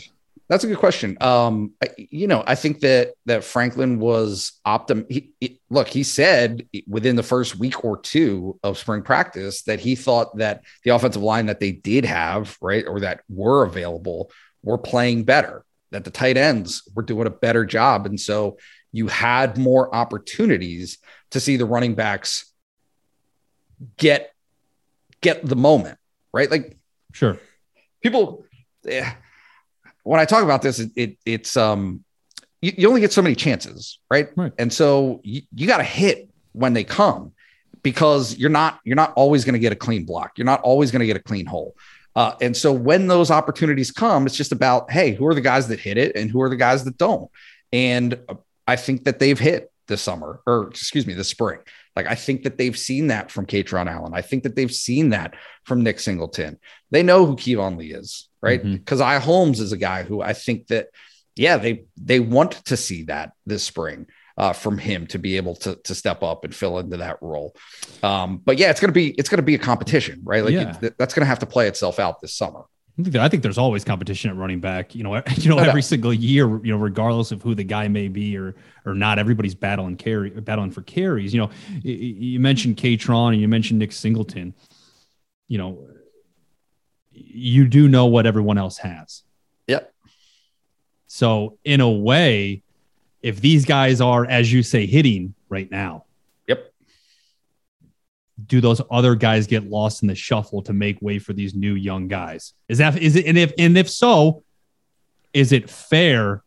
That's a good question. Um, I, you know, I think that that Franklin was optim. He, he, look, he said within the first week or two of spring practice that he thought that the offensive line that they did have, right, or that were available, were playing better. That the tight ends were doing a better job, and so you had more opportunities to see the running backs get get the moment, right? Like, sure, people. Yeah, when I talk about this, it, it it's um, you, you, only get so many chances, right? right. And so you, you got to hit when they come because you're not you're not always going to get a clean block. You're not always going to get a clean hole. Uh, and so when those opportunities come, it's just about hey, who are the guys that hit it and who are the guys that don't. And I think that they've hit this summer, or excuse me, this spring. Like I think that they've seen that from Kaytron Allen. I think that they've seen that from Nick Singleton. They know who Keyvone Lee is, right? Because mm-hmm. I Holmes is a guy who I think that, yeah, they they want to see that this spring. uh, from him to be able to to step up and fill into that role. Um, but yeah, it's gonna be it's gonna be a competition, right? Like Yeah. it- that's gonna have to play itself out this summer. I think, there's always competition at running back. You know, you know, every single year, you know, regardless of who the guy may be or or not, everybody's battling carry, battling for carries. You know, you mentioned Kaytron and you mentioned Nick Singleton. You know, you do know what everyone else has. Yep. So in a way, if these guys are, as you say, hitting right now. Do those other guys get lost in the shuffle to make way for these new young guys? Is that is it and if and if so, is it fair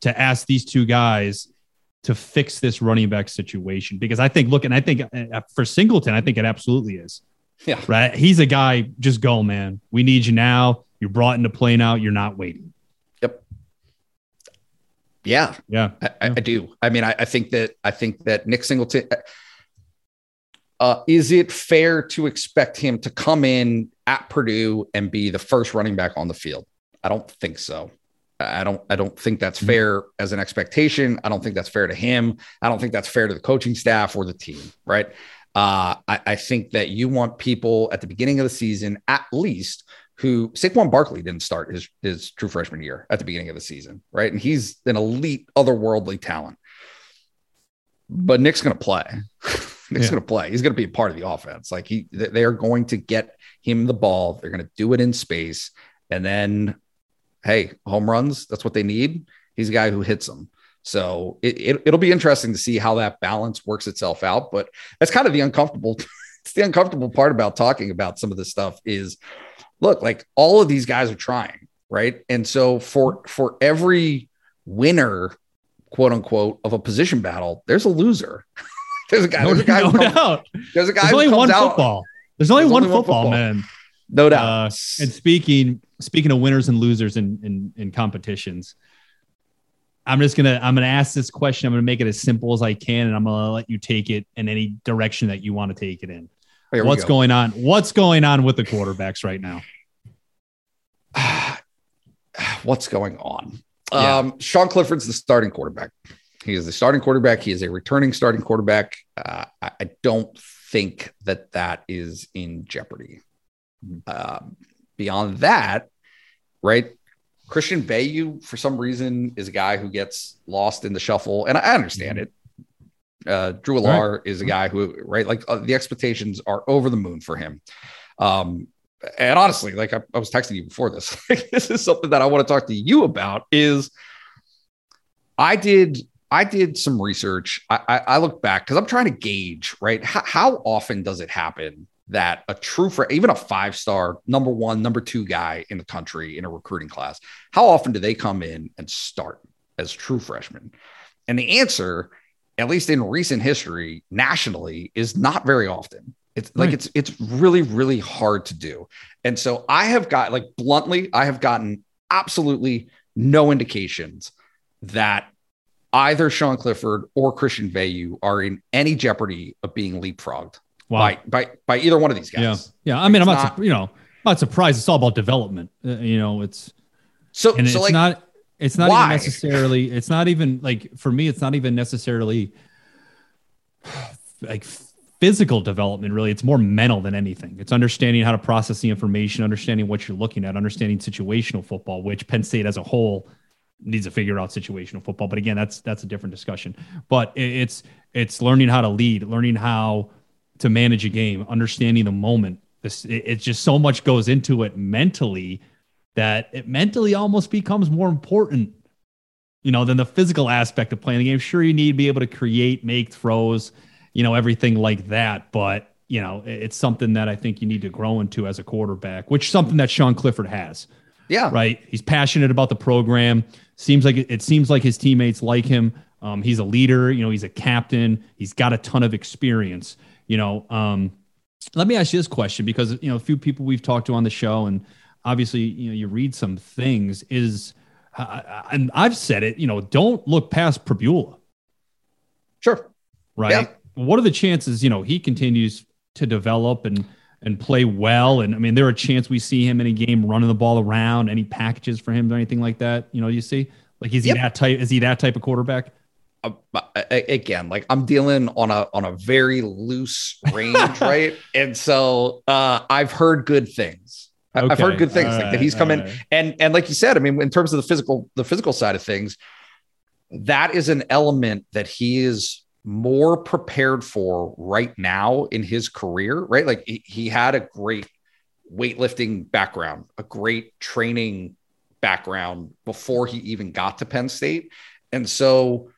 to ask these two guys to fix this running back situation? Because I think, look, and I think uh, for Singleton, I think it absolutely is. Yeah. Right. He's a guy, just go, man. We need you now. You're brought into play now. You're not waiting. Yep. Yeah, Yeah. I, I, I do. I mean, I, I think that I think that Nick Singleton. Uh, is it fair to expect him to come in at Purdue and be the first running back on the field? I don't think so. I don't. I don't think that's Mhm. fair as an expectation. I don't think that's fair to him. I don't think that's fair to the coaching staff or the team. Right. Uh, I, I think that you want people at the beginning of the season, at least, who Saquon Barkley didn't start his his true freshman year at the beginning of the season, right? And he's an elite, otherworldly talent. But Nick's going to play. Nick's Yeah. going to play. He's going to be a part of the offense. Like he, they they are going to get him the ball. They're going to do it in space, and then, hey, home runs. That's what they need. He's a guy who hits them. So it, it it'll be interesting to see how that balance works itself out. But that's kind of the uncomfortable. it's the uncomfortable part about talking about some of this stuff is look like all of these guys are trying right and so for for every winner quote unquote of a position battle there's a loser there's a guy No, there's a guy no who comes, doubt. there's a guy There's only one out football. There's only There's one only one football, football. man. no doubt Uh, and speaking speaking of winners and losers in, in in competitions, I'm just gonna I'm gonna ask this question. I'm gonna make it as simple as I can, and I'm gonna let you take it in any direction that you want to take it in. Here What's go. going on? What's going on with the quarterbacks right now? what's going on Yeah. um sean clifford's the starting quarterback he is the starting quarterback. He is a returning starting quarterback. Uh, I, I don't think that that is in jeopardy. Um, beyond that right christian Veilleux, for some reason is a guy who gets lost in the shuffle and i understand it. Uh, Drew Allar is a guy who, right, like uh, the expectations are over the moon for him. Um, and honestly, like I, I was texting you before this, like, this is something that I want to talk to you about. Is I did I did some research. I, I, I look back because I'm trying to gauge right how, how often does it happen that a true for even a five star number one number two guy in the country in a recruiting class how often do they come in and start as true freshmen and the answer at least in recent history nationally is not very often it's like Right. it's it's really really hard to do and so i have got like bluntly i have gotten absolutely no indications that either sean clifford or christian Veilleux are in any jeopardy of being leapfrogged Wow. by by by either one of these guys Yeah. Yeah. I mean, I'm not, not- you know, I'm not surprised. It's all about development. Uh, you know, it's so and so it's like not it's not why? even necessarily it's not even like for me it's not even necessarily like physical development really it's more mental than anything it's understanding how to process the information understanding what you're looking at understanding situational football which penn state as a whole needs to figure out situational football but again that's that's a different discussion but it's it's learning how to lead learning how to manage a game understanding the moment this it, it's just so much goes into it mentally that it mentally almost becomes more important, you know, than the physical aspect of playing the game. Sure, you need to be able to create, make throws, you know, everything like that. But, you know, it's something that I think you need to grow into as a quarterback, which something that Sean Clifford has, yeah right? He's passionate about the program. Seems like it seems like his teammates like him. Um, he's a leader, you know, he's a captain. He's got a ton of experience, you know. Um, let me ask you this question because you know a few people we've talked to on the show and obviously you know you read some things is uh, and I've said it you know don't look past Pribula sure right Yeah. what are the chances you know he continues to develop and and play well and I mean there are a chance we see him in a game running the ball around any packages for him or anything like that you know you see like is he Yep. that type is he that type of quarterback uh, again, like I'm dealing on a on a very loose range, right? And so uh, I've heard good things. Okay. I've heard good things like that he's come in right. and and like you said, I mean, in terms of the physical the physical side of things, that is an element that he is more prepared for right now in his career, right? Like he, he had a great weightlifting background, a great training background before he even got to Penn State. And so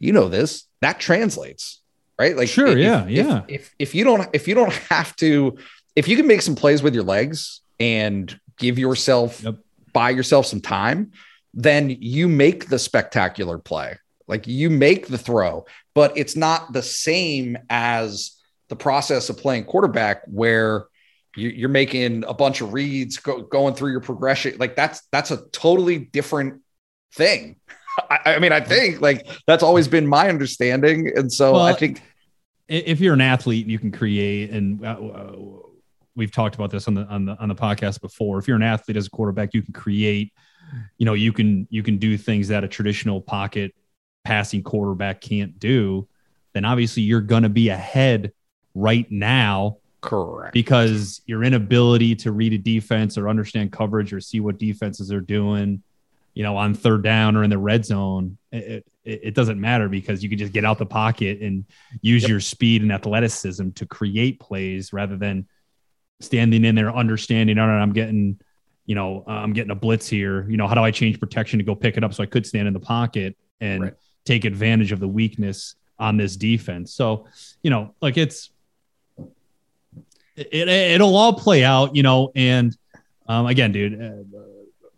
you know this that translates right like sure if, yeah yeah if, if, if you don't if you don't have to if you can make some plays with your legs and give yourself yep. buy yourself some time then you make the spectacular play like you make the throw but it's not the same as the process of playing quarterback where you're making a bunch of reads go, going through your progression like that's that's a totally different thing I, I, mean, I think like that's always been my understanding, and so well, I think if you're an athlete, you can create, and uh, uh, we've talked about this on the on the on the podcast before. If you're an athlete as a quarterback, you can create. You know, you can you can do things that a traditional pocket passing quarterback can't do. Then obviously you're going to be ahead right now Correct. Because your inability to read a defense or understand coverage or see what defenses are doing you know, on third down or in the red zone, it, it, it doesn't matter because you can just get out the pocket and use yep. your speed and athleticism to create plays rather than standing in there understanding, all right, I'm getting, you know, I'm getting a blitz here. You know, how do I change protection to go pick it up so I could stand in the pocket and right. Take advantage of the weakness on this defense? So, you know, like it's, it, it will all play out, you know, and um, again, dude, uh,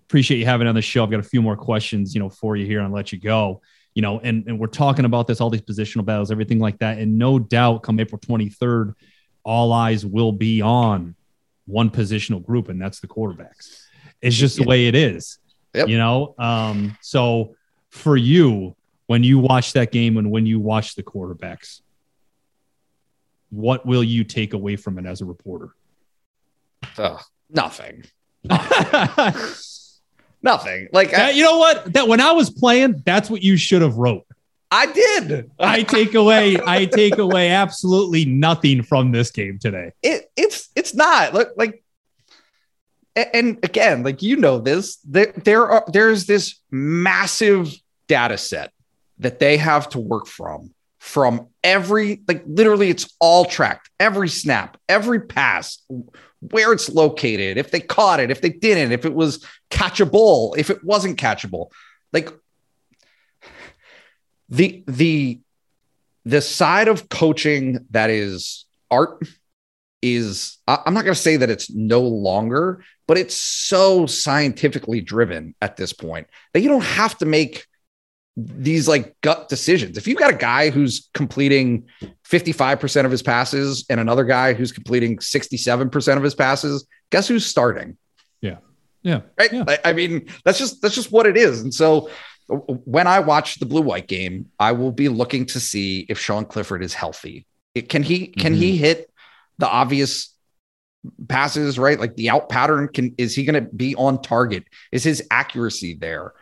appreciate you having on the show. I've got a few more questions, you know, for you here and I'll let you go. You know, and, and we're talking about this, all these positional battles, everything like that. And no doubt come April 23rd, all eyes will be on one positional group, and that's the quarterbacks. It's just the way it is. Yep. You know? Um, so for you, when you watch that game and when you watch the quarterbacks, what will you take away from it as a reporter? Uh, nothing. Nothing. Like that, I, you know what? That when I was playing, that's what you should have wrote. I did. I take away. I take away absolutely nothing from this game today. It it's it's not like like. And again, like you know this, there there are there's this massive data set that they have to work from from every like literally it's all tracked every snap every pass where it's located, if they caught it, if they didn't, if it was catchable, if it wasn't catchable. Like the the the side of coaching that is art is I'm not going to say that it's no longer, but it's so scientifically driven at this point that you don't have to make these like gut decisions. If you've got a guy who's completing 55% of his passes and another guy who's completing 67% of his passes, guess who's starting? Yeah. Yeah. Right. Yeah. I, I mean, that's just that's just what it is. And so when I watch the blue white game, I will be looking to see if Sean Clifford is healthy. It, can he can mm-hmm. he hit the obvious passes right like the out pattern can is he going to be on target is his accuracy there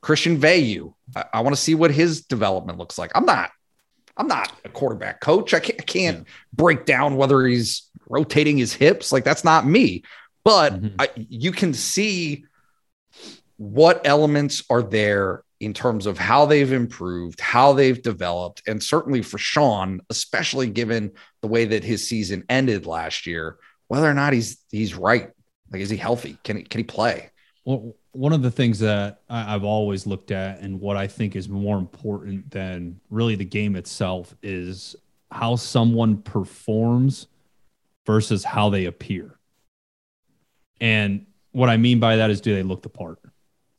Christian Veilleux. I, I want to see what his development looks like. I'm not, I'm not a quarterback coach. I can't, I can't yeah. break down whether he's rotating his hips. Like that's not me. But mm-hmm. I, you can see what elements are there in terms of how they've improved, how they've developed, and certainly for Sean, especially given the way that his season ended last year, whether or not he's he's right. Like, is he healthy? Can he can he play? Well, one of the things that I've always looked at and what I think is more important than really the game itself is how someone performs versus how they appear. And what I mean by that is do they look the part?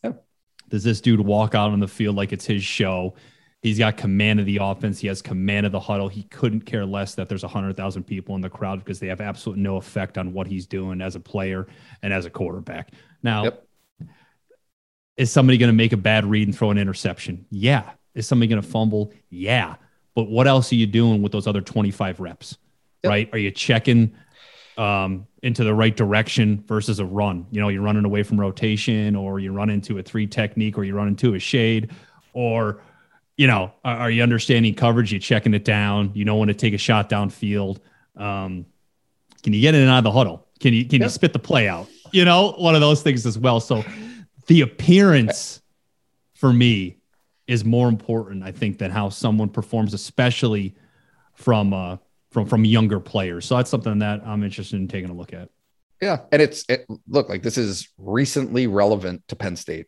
Yeah. Does this dude walk out on the field like it's his show? He's got command of the offense. He has command of the huddle. He couldn't care less that there's 100,000 people in the crowd because they have absolutely no effect on what he's doing as a player and as a quarterback. Now, yep is somebody going to make a bad read and throw an interception? Yeah. Is somebody going to fumble? Yeah. But what else are you doing with those other 25 reps? Yep. Right? Are you checking um, into the right direction versus a run? You know, you're running away from rotation or you run into a three technique or you run into a shade or you know, are, are, you understanding coverage? You're checking it down? You know when to take a shot downfield. Um, can you get in and out of the huddle? Can you can you spit the play out? You know, one of those things as well. So the appearance for me is more important, I think, than how someone performs, especially from uh, from from younger players. So that's something that I'm interested in taking a look at. Yeah, and it's it, look like this is recently relevant to Penn State.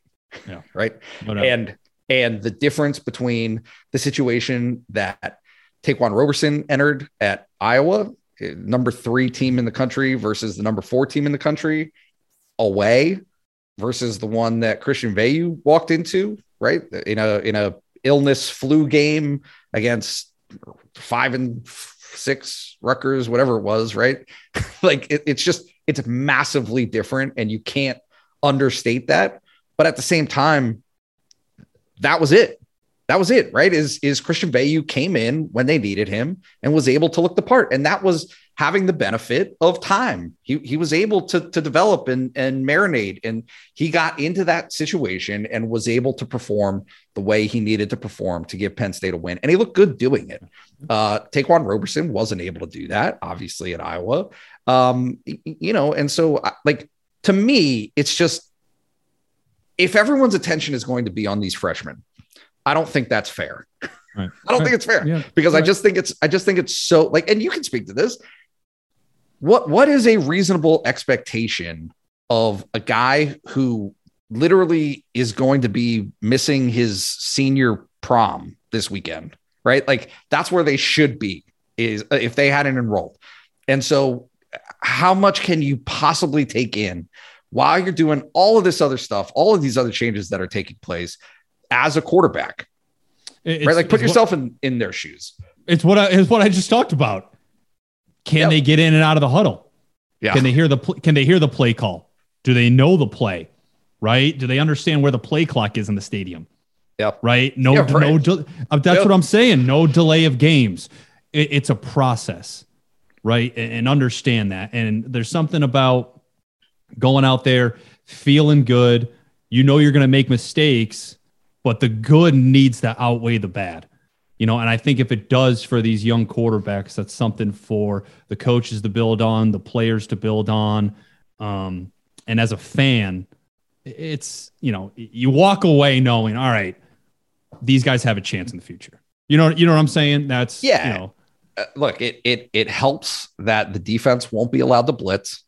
Yeah, right. No and and the difference between the situation that Ta'Quan Roberson entered at Iowa, eh, number three team in the country, versus the number four team in the country, away, versus the one that Christian Veilleux walked into, right in a in a illness flu game against five and six Rutgers, whatever it was, right? like it, it's just it's massively different, and you can't understate that. But at the same time, that was it. That was it, right? Is is Christian Veilleux came in when they needed him and was able to look the part, and that was having the benefit of time. He he was able to to develop and and marinate, and he got into that situation and was able to perform the way he needed to perform to give Penn State a win, and he looked good doing it. Uh, Ta'Quan Roberson wasn't able to do that, obviously at Iowa, um, you know, and so like to me, it's just if everyone's attention is going to be on these freshmen, I don't think that's fair. Right. I don't right. think it's fair yeah. because right. I just think it's I just think it's so like and you can speak to this. What what is a reasonable expectation of a guy who literally is going to be missing his senior prom this weekend, right? Like that's where they should be is uh, if they hadn't enrolled. And so how much can you possibly take in while you're doing all of this other stuff, all of these other changes that are taking place as a quarterback. It's, right? Like put yourself what, in, in their shoes. It's what I, it's what I just talked about. Can yep. they get in and out of the huddle? Yeah. Can they hear the can they hear the play call? Do they know the play? Right? Do they understand where the play clock is in the stadium? Yeah. Right. No. Yeah, right. No. De- uh, that's yep. what I'm saying. No delay of games. It, it's a process, right? And, and understand that. And there's something about going out there feeling good. You know you're going to make mistakes, but the good needs to outweigh the bad. You know, and I think if it does for these young quarterbacks, that's something for the coaches to build on, the players to build on. Um, and as a fan, it's, you know, you walk away knowing, all right, these guys have a chance in the future. You know, you know what I'm saying? That's yeah. You know, uh, look, it it it helps that the defense won't be allowed to blitz,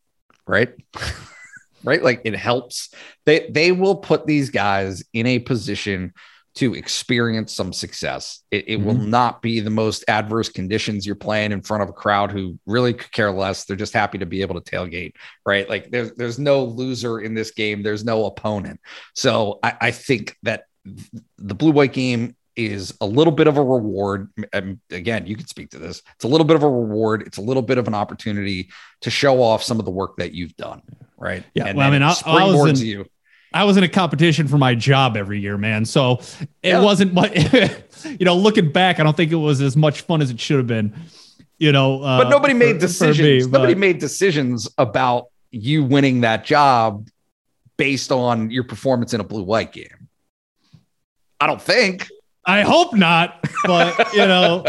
right? right? Like it helps. They they will put these guys in a position to experience some success. It, it mm-hmm. will not be the most adverse conditions you're playing in front of a crowd who really could care less. They're just happy to be able to tailgate, right? Like there's there's no loser in this game. There's no opponent. So I, I think that the blue white game is a little bit of a reward. And again, you can speak to this. It's a little bit of a reward. It's a little bit of an opportunity to show off some of the work that you've done. Right. Yeah. And well, I mean, I, I was in, you. I was in a competition for my job every year, man. So it yeah. wasn't much, you know, looking back, I don't think it was as much fun as it should have been, you know. Uh, but nobody made decisions. Me, nobody but... made decisions about you winning that job based on your performance in a blue white game. I don't think. I hope not, but you know,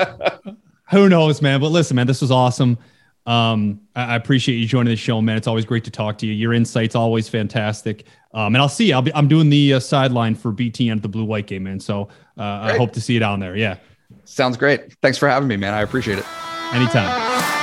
who knows, man. But listen, man, this was awesome. Um, I, I, appreciate you joining the show, man. It's always great to talk to you. Your insights always fantastic. Um, and I'll see. I'll be I'm doing the uh, sideline for BTN at the Blue White game, man. So uh, I hope to see you down there. Yeah. Sounds great. Thanks for having me, man. I appreciate it. Anytime.